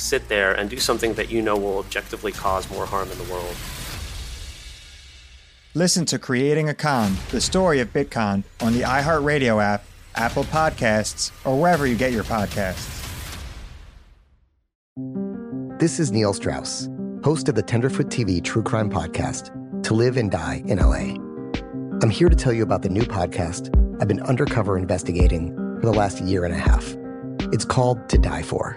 sit there and do something that you know will objectively cause more harm in the world. Listen to Creating a Con, the story of Bitcon, on the iHeartRadio app, Apple Podcasts, or wherever you get your podcasts. This is Neil Strauss, host of the Tenderfoot TV True Crime Podcast, To Live and Die in LA. I'm here to tell you about the new podcast I've been undercover investigating for the last year and a half. It's called To Die For.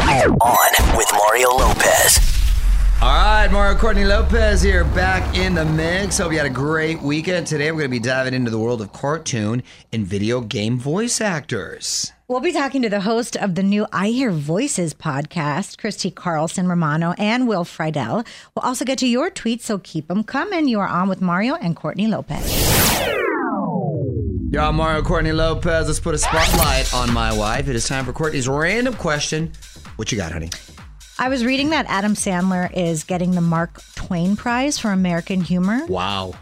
On with Mario Lopez. All right, Mario Courtney Lopez here, back in the mix. Hope you had a great weekend. Today, we're going to be diving into the world of cartoon and video game voice actors. We'll be talking to the host of the new I Hear Voices podcast, Christy Carlson Romano and Will Friedle. We'll also get to your tweets, so keep them coming. You are on with Mario and Courtney Lopez. Y'all, Mario Courtney Lopez. Let's put a spotlight on my wife. It is time for Courtney's random question. What you got, honey? I was reading that Adam Sandler is getting the Mark Twain Prize for American humor. Wow.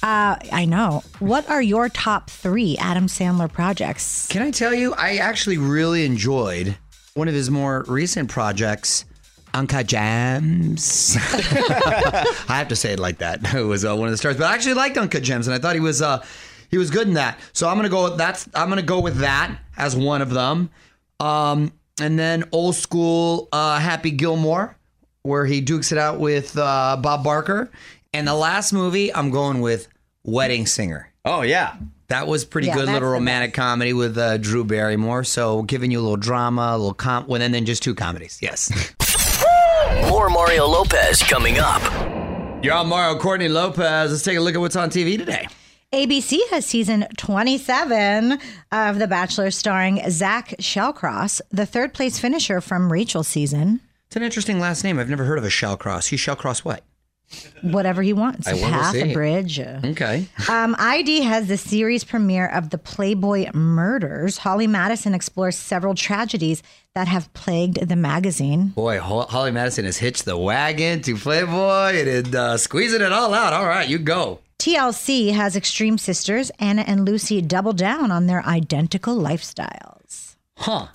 Uh, I know. What are your top three Adam Sandler projects? Can I tell you, I actually really enjoyed one of his more recent projects, Uncut Gems. I have to say it like that. It was uh, one of the stars, but I actually liked Uncut Gems, and I thought he was uh, he was good in that. So I'm gonna go. With, That's I'm gonna go with that as one of them. Um, and then old school uh, Happy Gilmore, where he dukes it out with uh, Bob Barker. And the last movie, I'm going with Wedding Singer. Oh yeah, that was pretty Yeah, good little the romantic comedy with uh, Drew Barrymore. So giving you a little drama, a little com, well, and then just two comedies. Yes. More Mario Lopez coming up. You're on Mario Courtney Lopez. Let's take a look at what's on TV today. ABC has season 27 of The Bachelor starring Zach Shallcross, the third place finisher from Rachel's season. It's an interesting last name. I've never heard of a Shallcross. He Shallcross what? Whatever he wants. I A path, a bridge. Okay. Um, ID has the series premiere of the Playboy Murders. Holly Madison explores several tragedies that have plagued the magazine. Boy, Ho- Holly Madison has hitched the wagon to Playboy and is uh, squeezing it all out. All right, you go. TLC has Extreme Sisters. Anna and Lucy double down on their identical lifestyles. Huh.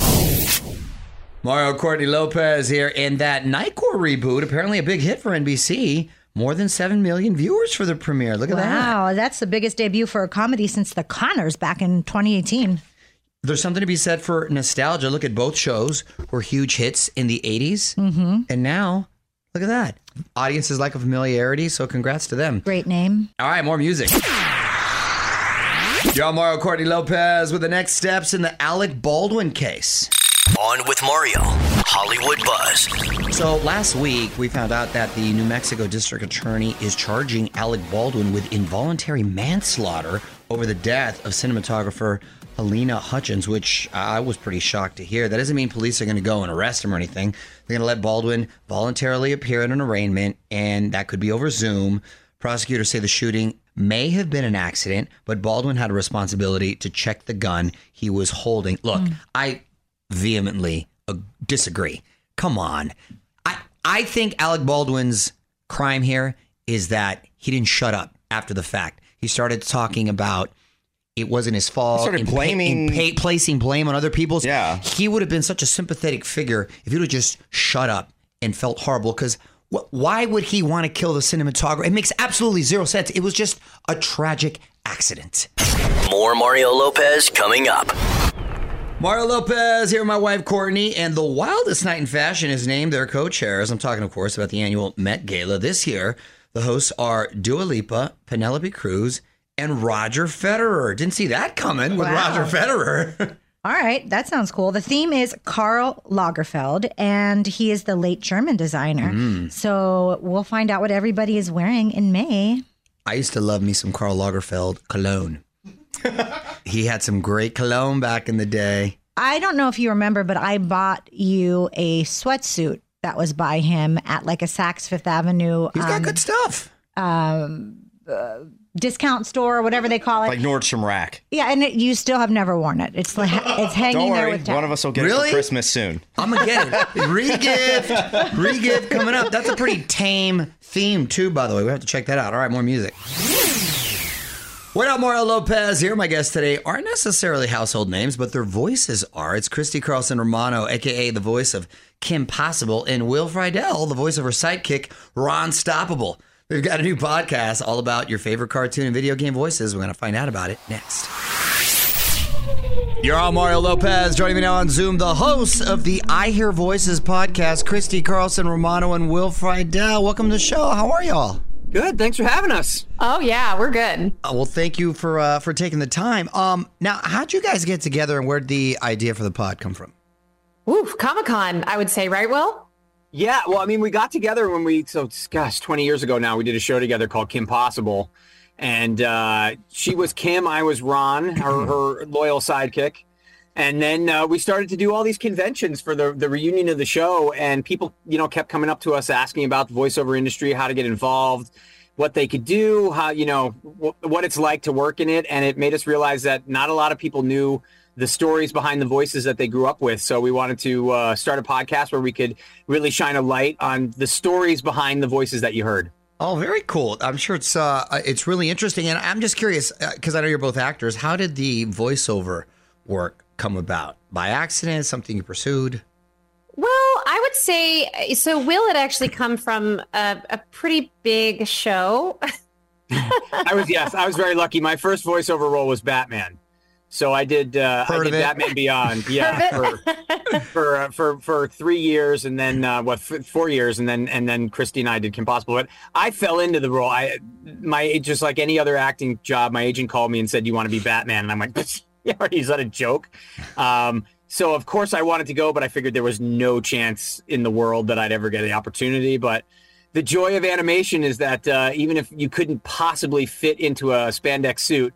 Mario Courtney Lopez here. in that Night Court reboot, apparently a big hit for NBC. More than 7 million viewers for the premiere. Look at that. Wow, that's the biggest debut for a comedy since The Conners back in 2018. There's something to be said for nostalgia. Look at both shows were huge hits in the 80s. Mm-hmm. And now, look at that. Audiences like a familiarity, so congrats to them. Great name. All right, more music. Y'all, Mario Courtney Lopez with the next steps in the Alec Baldwin case. On with Mario. Hollywood Buzz. So last week, we found out that the New Mexico District Attorney is charging Alec Baldwin with involuntary manslaughter over the death of cinematographer Halyna Hutchins, which I was pretty shocked to hear. That doesn't mean police are going to go and arrest him or anything. They're going to let Baldwin voluntarily appear at an arraignment, and that could be over Zoom. Prosecutors say the shooting may have been an accident, but Baldwin had a responsibility to check the gun he was holding. Look, mm. I vehemently disagree. Come on. I, I think Alec Baldwin's crime here is that he didn't shut up after the fact. He started talking about it wasn't his fault. He started and pa- blaming- and pa- placing blame on other people's. Yeah. He would have been such a sympathetic figure if he would have just shut up and felt horrible because. wh- Why would he want to kill the cinematographer? It makes absolutely zero sense. It was just a tragic accident. More Mario Lopez coming up. Mario Lopez here with my wife Courtney, and the wildest night in fashion is named their co-chairs. I'm talking, of course, about the annual Met Gala this year. The hosts are Dua Lipa, Penelope Cruz, and Roger Federer. Didn't see that coming with Wow. Roger Federer. All right, that sounds cool. The theme is Karl Lagerfeld, and he is the late German designer. Mm. So we'll find out what everybody is wearing in May. I used to love me some Karl Lagerfeld cologne. he had some great cologne back in the day. I don't know if you remember, but I bought you a sweatsuit that was by him at like a Saks Fifth Avenue. He's got good stuff. Um, uh, discount store or whatever they call it. Like Nordstrom Rack. yeah, and it, you still have never worn it. It's like it's hanging Don't there worry, with one of us will get it for Christmas soon. I'm gonna get it. Regift. Regift coming up. That's a pretty tame theme too, by the way. We have to check that out. All right, more music. What up, Mario Lopez here. My guests today aren't necessarily household names, but their voices are. It's Christy Carlson Romano, aka the voice of Kim Possible, and Will Friedle, the voice of her sidekick, Ron Stoppable. They've got a new podcast all about your favorite cartoon and video game voices. We're going to find out about it next. You're on Mario Lopez. Joining me now on Zoom, the hosts of the I Hear Voices podcast, Christy Carlson Romano and Will Friedle. Welcome to the show. How are y'all? Good. Thanks for having us. Oh yeah, we're good. Uh, well, thank you for uh, for taking the time. Um, now, how'd you guys get together, and where'd the idea for the pod come from? Ooh, Comic Con, I would say, right, Will? Yeah, well, I mean, we got together when we so gosh, twenty years ago now. We did a show together called Kim Possible, and uh, she was Kim, I was Ron, her her loyal sidekick. And then uh, we started to do all these conventions for the the reunion of the show, and people, you know, kept coming up to us asking about the voiceover industry, how to get involved, what they could do, how you know wh- what it's like to work in it, and it made us realize that not a lot of people knew the stories behind the voices that they grew up with. So we wanted to uh, start a podcast where we could really shine a light on the stories behind the voices that you heard. Oh, very cool. I'm sure it's uh, it's really interesting, and I'm just curious because I know you're both actors. How did the voiceover work come about? By accident? Something you pursued? Well, I would say so. Will had actually come from a, a pretty big show. I was yes, I was very lucky. My first voiceover role was Batman. So I did. Uh, I did of it? Batman Beyond. Yeah, for for, uh, for for three years, and then uh, what? F- four years, and then and then Christy and I did Kim Possible. But I fell into the role. I my just like any other acting job. My agent called me and said, "You want to be Batman?" And I'm like, "Yeah, is that a joke?" Um, so of course I wanted to go, but I figured there was no chance in the world that I'd ever get the opportunity. But the joy of animation is that uh, even if you couldn't possibly fit into a spandex suit,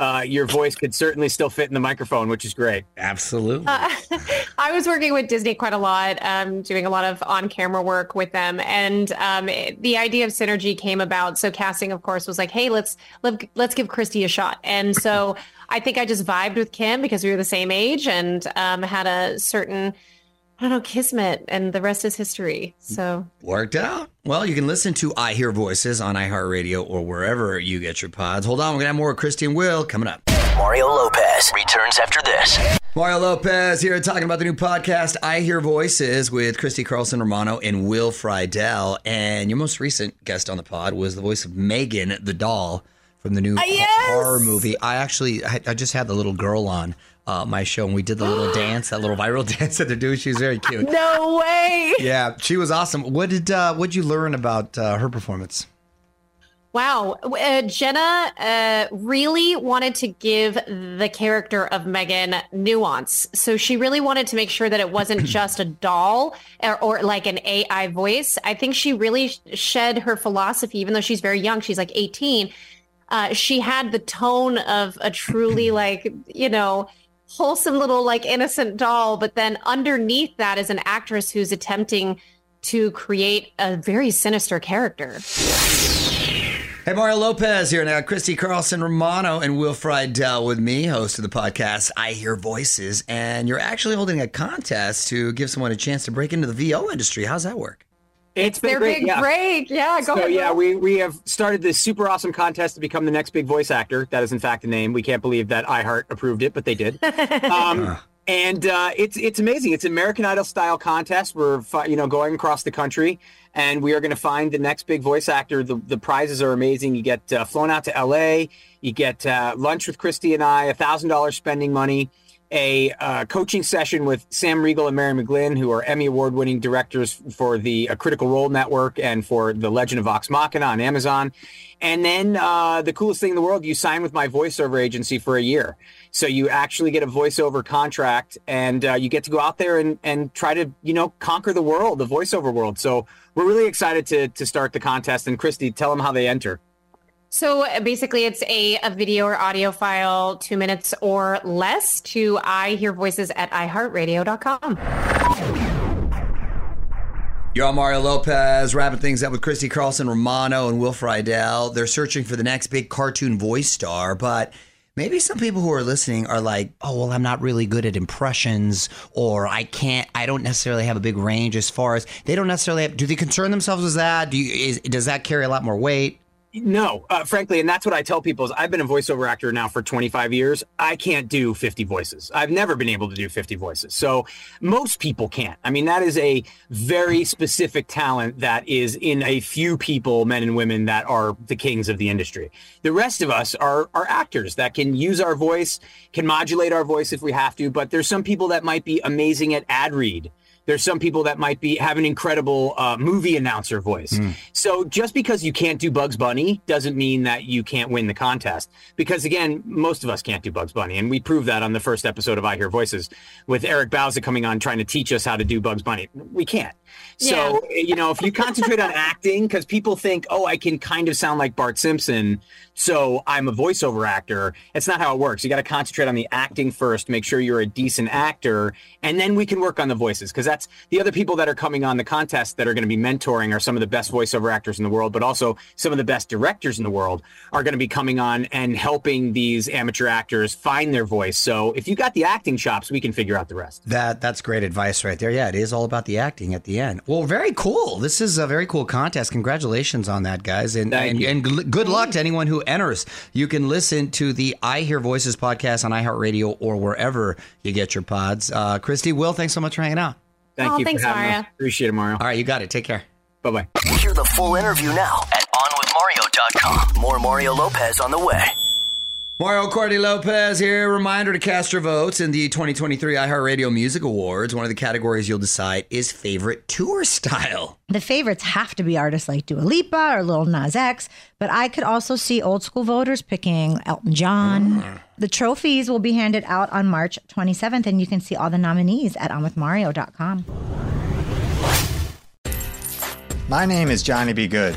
uh, your voice could certainly still fit in the microphone, which is great. Absolutely. Uh, I was working with Disney quite a lot, um, doing a lot of on-camera work with them, and um, it- the idea of synergy came about. So casting, of course, was like, "Hey, let's let, let's give Christy a shot." And so I think I just vibed with Kim because we were the same age and um, had a certain, I don't know, kismet, and the rest is history. So Worked out. Well, you can listen to I Hear Voices on iHeartRadio or wherever you get your pods. Hold on, we're going to have more with Christy and Will coming up. Mario Lopez returns after this. Mario Lopez here talking about the new podcast, I Hear Voices, with Christy Carlson Romano and Will Friedle. And your most recent guest on the pod was the voice of Megan the doll from the new Ah, yes! horror movie. I actually, I, I just had the little girl on uh, my show and we did the little dance, that little viral dance that they're doing. She was very cute. no way. Yeah, she was awesome. What did uh, what did you learn about uh, her performance? Wow. Uh, Jenna uh, really wanted to give the character of Megan nuance. So she really wanted to make sure that it wasn't just a doll or, or like an AI voice. I think she really shed her philosophy, even though she's very young, she's like 18. Uh, she had the tone of a truly like, you know, wholesome little like innocent doll. But then underneath that is an actress who's attempting to create a very sinister character. Hey, Mario Lopez here now. Christy Carlson Romano and Will Friedle with me, host of the podcast I Hear Voices. And you're actually holding a contest to give someone a chance to break into the VO industry. How's that work? It's been They're great. big yeah. break. Yeah, go so ahead. yeah, we we have started this super awesome contest to become the next big voice actor. That is in fact the name. We can't believe that iHeart approved it, but they did. Um, and uh, it's it's amazing. It's an American Idol style contest. We're fi- you know going across the country, and we are going to find the next big voice actor. The the prizes are amazing. You get uh, flown out to L.A. You get uh, lunch with Christy and I. A thousand dollars spending money. A uh, coaching session with Sam Riegel and Mary McGlynn, who are Emmy Award winning directors for the uh, Critical Role Network and for The Legend of Vox Machina on Amazon. And then uh, the coolest thing in the world, you sign with my voiceover agency for a year. So you actually get a voiceover contract and uh, you get to go out there and, and try to, you know, conquer the world, the voiceover world. So we're really excited to, to start the contest. And Christy, tell them how they enter. So uh, basically, it's a, a video or audio file, two minutes or less, to I Hear Voices at iHeartRadio.com. You're on Mario Lopez, wrapping things up with Christy Carlson Romano and Will Friedle. They're searching for the next big cartoon voice star, but maybe some people who are listening are like, oh, well, I'm not really good at impressions, or I can't, I don't necessarily have a big range as far as they don't necessarily have, do they concern themselves with that? Do you, is, does that carry a lot more weight? No, uh, frankly, and that's what I tell people is I've been a voiceover actor now for 25 years. I can't do 50 voices. I've never been able to do 50 voices. So most people can't. I mean, that is a very specific talent that is in a few people, men and women, that are the kings of the industry. The rest of us are, are actors that can use our voice, can modulate our voice if we have to, but there's some people that might be amazing at ad read. There's some people that might be have an incredible uh, movie announcer voice. Hmm. So just because you can't do Bugs Bunny doesn't mean that you can't win the contest. Because again, most of us can't do Bugs Bunny, and we proved that on the first episode of I Hear Voices with Eric Bauza coming on trying to teach us how to do Bugs Bunny. We can't. So you know, if you concentrate on acting, because people think, oh, I can kind of sound like Bart Simpson, so I'm a voiceover actor. It's not how it works. You got to concentrate on the acting first, make sure you're a decent actor, and then we can work on the voices. Because that's the other people that are coming on the contest that are going to be mentoring are some of the best voiceover actors in the world, but also some of the best directors in the world are going to be coming on and helping these amateur actors find their voice. So if you got the acting chops, we can figure out the rest. That that's great advice right there. Yeah, it is all about the acting at the end. Well, very cool. This is a very cool contest. Congratulations on that, guys, and Thank and, you. and good luck to anyone who enters. You can listen to the I Hear Voices podcast on iHeartRadio or wherever you get your pods. Uh, Christy, Will, thanks so much for hanging out. Thank Oh, you thanks, for having Mario. us. Appreciate it, Mario. All right, you got it. Take care. Bye bye. Hear the full interview now at OnWithMario.com. More Mario Lopez on the way. Mario Cordy Lopez here. Reminder to cast your votes in the 2023 iHeartRadio Music Awards. One of the categories you'll decide is favorite tour style. The favorites have to be artists like Dua Lipa or Lil Nas X, but I could also see old school voters picking Elton John. Mm. The trophies will be handed out on March 27th, and you can see all the nominees at onwithmario.com. My name is Johnny B. Good,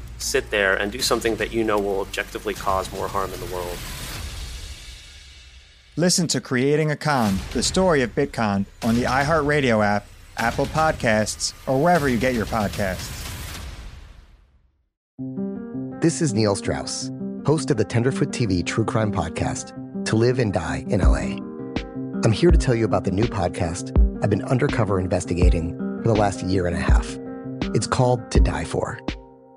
sit there and do something that you know will objectively cause more harm in the world? Listen to Creating a Con, the story of Bitcon, on the iHeartRadio app, Apple Podcasts, or wherever you get your podcasts. This is Neil Strauss, host of the Tenderfoot TV True Crime Podcast, To Live and Die in LA. I'm here to tell you about the new podcast I've been undercover investigating for the last year and a half. It's called To Die For.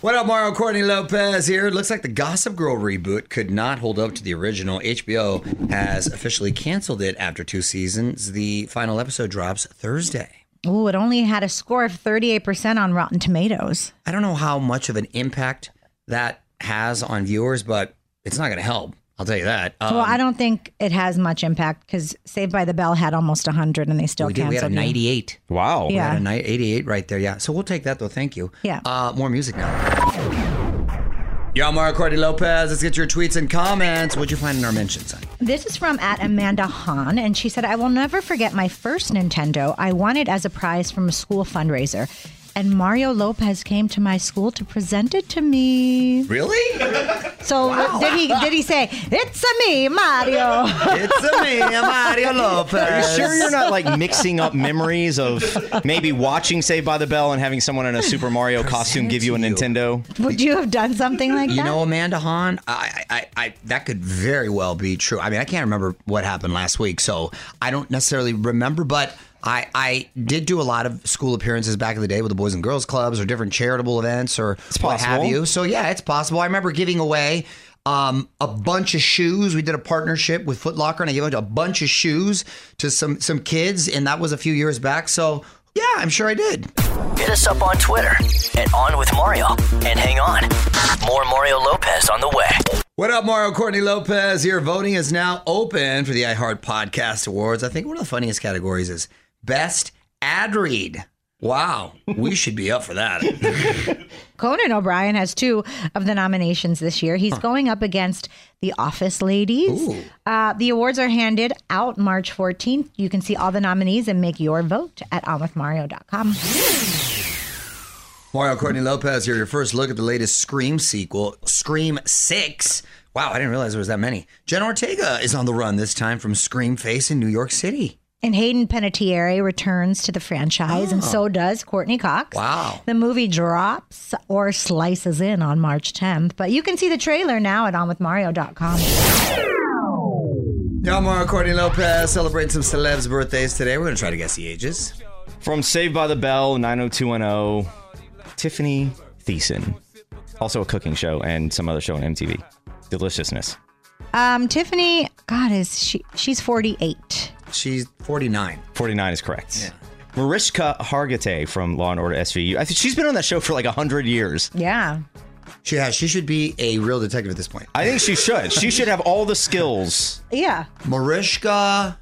What up, Mario Courtney Lopez here. It looks like the Gossip Girl reboot could not hold up to the original. HBO has officially canceled it after two seasons. The final episode drops Thursday. Oh, it only had a score of 38% on Rotten Tomatoes. I don't know how much of an impact that has on viewers, but it's not going to help. I'll tell you that. well, I don't think it has much impact because Saved by the Bell had almost 100 and they still we did. We had a canceled it. 98. Wow. We Yeah. had a 88 right there. Yeah. So we'll take that though. Thank you. Yeah. Uh, more music now. Yo, I'm Mario Courtney Lopez. Let's get your tweets and comments. What'd you find in our mentions? son? This is from at Amanda Hahn, and she said, I will never forget my first Nintendo. I won it as a prize from a school fundraiser. And Mario Lopez came to my school to present it to me. Really? So did he did he say, It's a me, Mario? It's a me, Mario Lopez. Are you sure you're not like mixing up memories of maybe watching Saved by the Bell and having someone in a Super Mario costume give you a Nintendo? Would you have done something like You that? You know, Amanda Hahn, I, I, I, that could very well be true. I mean, I can't remember what happened last week, so I don't necessarily remember, but I, I did do a lot of school appearances back in the day with the Boys and Girls Clubs or different charitable events or what have you. So, yeah, it's possible. I remember giving away um, a bunch of shoes. We did a partnership with Foot Locker, and I gave out a bunch of shoes to some, some kids, and that was a few years back. So, yeah, I'm sure I did. Hit us up on Twitter at On With Mario. And hang on, more Mario Lopez on the way. What up, Mario Courtney Lopez here. Voting is now open for the iHeart Podcast Awards. I think one of the funniest categories is Best Ad Read. Wow, we should be up for that. Conan O'Brien has two of the nominations this year. He's going up against The Office Ladies. Uh, the awards are handed out March 14th. You can see all the nominees and make your vote at onwithmario.com. Mario Courtney Lopez here. Your first look at the latest Scream sequel, Scream 6. Wow, I didn't realize there was that many. Jen Ortega is on the run this time from Scream Face in New York City. And Hayden Panettiere returns to the franchise, and so does Courteney Cox. Wow. The movie drops or slices in on March 10th, but you can see the trailer now at onwithmario.com. Yeah, Mario Courtney Lopez celebrating some celebs' birthdays today. We're going to try to guess the ages. From Saved by the Bell, 90210, Tiffani Thiessen. Also a cooking show and some other show on MTV. Deliciousness. Um, Tiffani, God, is she? She's 48. She's 49. 49 is correct. Mariska Hargitay from Law and Order SVU. I think she's been on that show for like 100 years. Yeah. She has. She should be a real detective at this point. I think she should. She should have all the skills. Yeah. Mariska.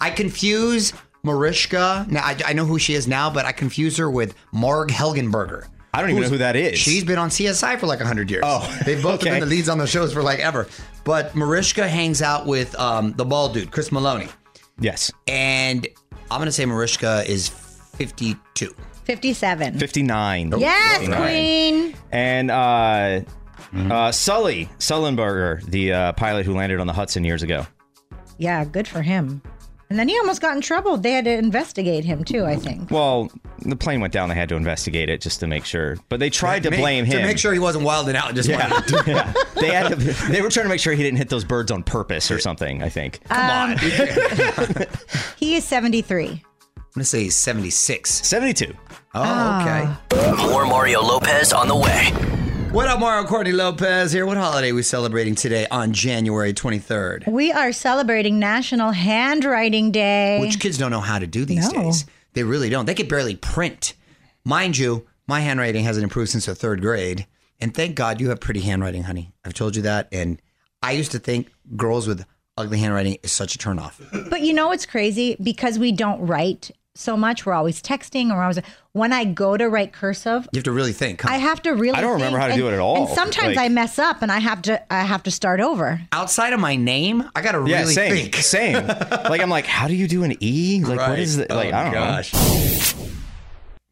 I confuse Mariska. Now I, I know who she is now, but I confuse her with Marg Helgenberger. I don't even know who that is. She's been on CSI for like 100 years. Oh, They've both okay. been the leads on the shows for like ever. But Mariska hangs out with um, the bald dude, Chris Meloni. Yes. And I'm going to say Mariska is 52. 57. 59. Yes, 59. Queen. And uh, uh, Sully Sullenberger, the uh, pilot who landed on the Hudson years ago. Yeah, good for him. And then he almost got in trouble. They had to investigate him too, I think. Well, the plane went down. They had to investigate it just to make sure. But they tried to Make- blame him To make sure he wasn't wilding out. Just Yeah. yeah. They had to, They were trying to make sure he didn't hit those birds on purpose or something. I think. Come um, on. He is 73. I'm going to say he's 76. 72. Oh, okay. More Mario Lopez on the way. What up, Mario Courtney Lopez here? What holiday are we celebrating today on January 23rd? We are celebrating National Handwriting Day. Which kids don't know how to do these No. days. They really don't. They could barely print. Mind you, my handwriting hasn't improved since the third grade. And thank God you have pretty handwriting, honey. I've told you that. And I used to think girls with ugly handwriting is such a turnoff. But you know what's crazy? Because we don't write so much, we're always texting or we're always. When I go to write cursive, You have to really think. huh? I have to really. I don't remember think, how to and- do it at all. And sometimes Like- I mess up, and I have to. I have to start over. Outside of my name, I got to Yeah, really same, think. same. Like I'm like, how do you do an E? Like what Right. is it? Like Oh, I don't gosh. know.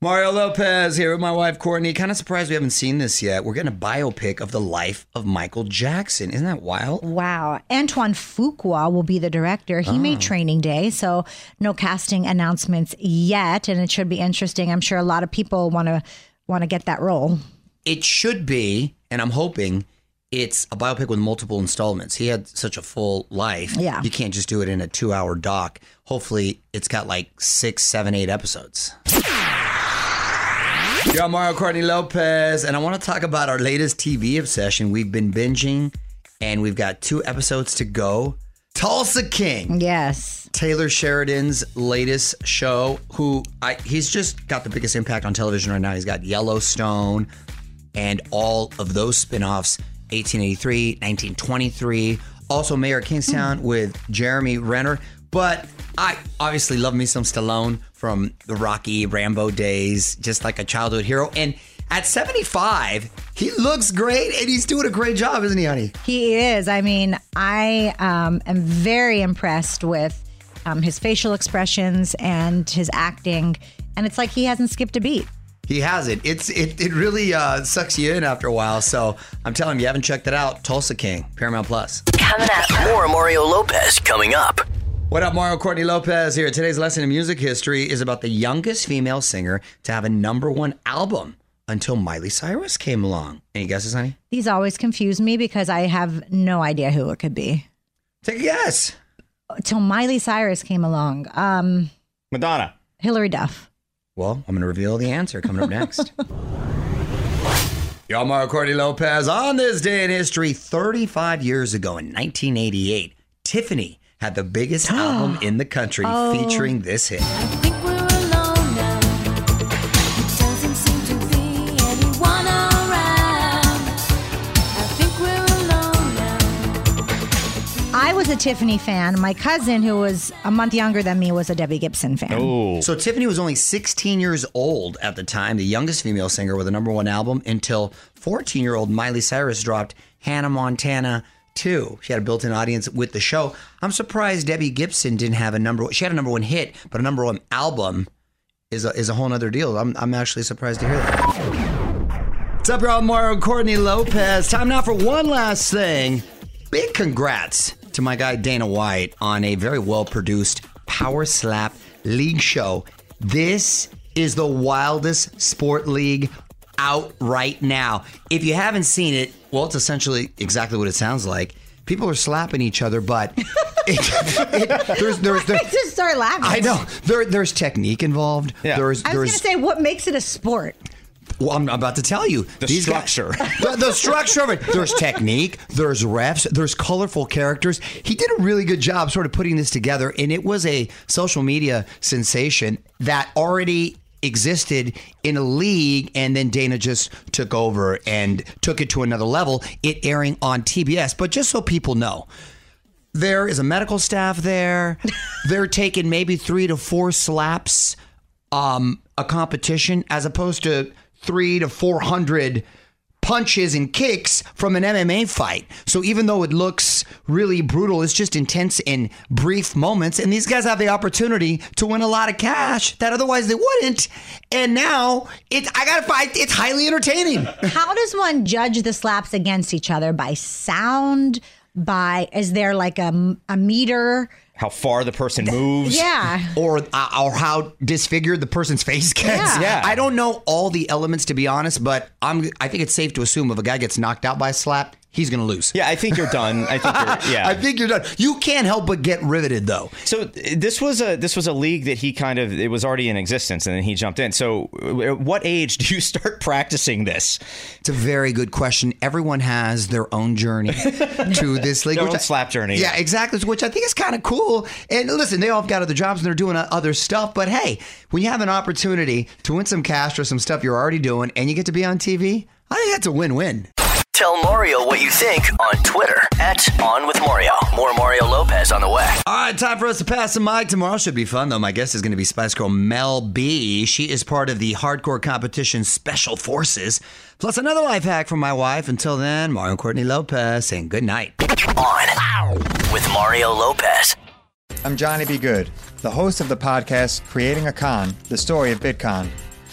Mario Lopez here with my wife Courtney. Kind of surprised we haven't seen this yet. We're getting a biopic of the life of Michael Jackson. Isn't that wild? Wow. Antoine Fuqua will be the director. He Oh. made ah. Training Day, so no casting announcements yet, and it should be interesting. I'm sure a lot of people want to want to get that role. It should be, and I'm hoping it's a biopic with multiple installments. He had such a full life. Yeah. You can't just do it in a two hour doc. Hopefully, it's got like six, seven, eight episodes. Yo, Mario Courtney Lopez, and I want to talk about our latest TV obsession. We've been binging, and we've got two episodes to go. Tulsa King. Yes. Taylor Sheridan's latest show, who I, he's just got the biggest impact on television right now. He's got Yellowstone and all of those spin-offs, 1883, 1923, also Mayor of Kingstown hmm. with Jeremy Renner. But I obviously love me some Stallone from the Rocky Rambo days, just like a childhood hero. And at 75, he looks great and he's doing a great job, isn't he, honey? He is. I mean, I um, am very impressed with um, his facial expressions and his acting. And it's like he hasn't skipped a beat. He has it. It's it, it really uh, sucks you in after a while. So I'm telling you, you haven't checked it out. Tulsa King, Paramount Plus. Coming up. More Mario Lopez coming up. What up, Mario Courtney Lopez here. Today's lesson in music history is about the youngest female singer to have a number one album until Miley Cyrus came along. Any guesses, honey? These always confuse me because I have no idea who it could be. Take a guess. Till Miley Cyrus came along. Um, Madonna. Hilary Duff. Well, I'm going to reveal the answer coming up next. Yo, Mario Courtney Lopez. On this day in history, 35 years ago in 1988, Tiffany had the biggest album in the country Oh. featuring this hit. I was a Tiffany fan. My cousin, who was a month younger than me, was a Debbie Gibson fan. Oh. So Tiffany was only 16 years old at the time, the youngest female singer with a number one album until 14 year old Miley Cyrus dropped Hannah Montana 2. She had a built in audience with the show. I'm surprised Debbie Gibson didn't have a number She had a number one hit, but a number one album is a, is a whole nother deal. I'm, I'm actually surprised to hear that. What's up, y'all? Mario Courtney Lopez. Time now for one last thing. Big congrats to my guy Dana White on a very well produced Power Slap League show. This is the wildest sport league out right now. If you haven't seen it, well, it's essentially exactly what it sounds like. People are slapping each other, but it, it, there's, there's, I just start laughing. I know there, there's technique involved. There's, I was going to say, what makes it a sport? Well, I'm about to tell you. The These guys- structure. the, the structure of it. There's technique, there's refs, there's colorful characters. He did a really good job sort of putting this together, and it was a social media sensation that already existed in a league and then Dana just took over and took it to another level. It airing on TBS but just so people know there is a medical staff there. They're taking maybe 3 to 4 slaps um, a competition as opposed to three to 400 punches and kicks from an MMA fight. So even though it looks really brutal, it's just intense in brief moments. And these guys have the opportunity to win a lot of cash that otherwise they wouldn't. And now it's, I gotta fight, it's highly entertaining. How does one judge the slaps against each other? By sound? By, is there like a, a meter? How far the person moves. Yeah. or uh, or how disfigured the person's face gets. Yeah. Yeah. I don't know all the elements to be honest, but I'm I think it's safe to assume if a guy gets knocked out by a slap, he's going to lose. Yeah, I think you're done. I think you're, yeah. I think you're done. You can't help but get riveted though. So this was a this was a league that he kind of it was already in existence and then he jumped in. So at what age do you start practicing this? It's a very good question. Everyone has their own journey to this league. Their own I- slap journey. Yeah, exactly. Which I think is kind of cool. And listen, they all have got other jobs and they're doing other stuff. But hey, when you have an opportunity to win some cash or some stuff you're already doing and you get to be on TV, I think that's a win-win. Tell Mario what you think on Twitter at On With Mario. More Mario Lopez on the way. All right, time for us to pass the mic. Tomorrow should be fun, though. My guest is going to be Spice Girl Mel B. She is part of the hardcore competition Special Forces. Plus, another life hack from my wife. Until then, Mario Courtney Lopez saying good night. On with Mario Lopez. I'm Johnny B. Good, the host of the podcast Creating a Con, the story of Bitcon.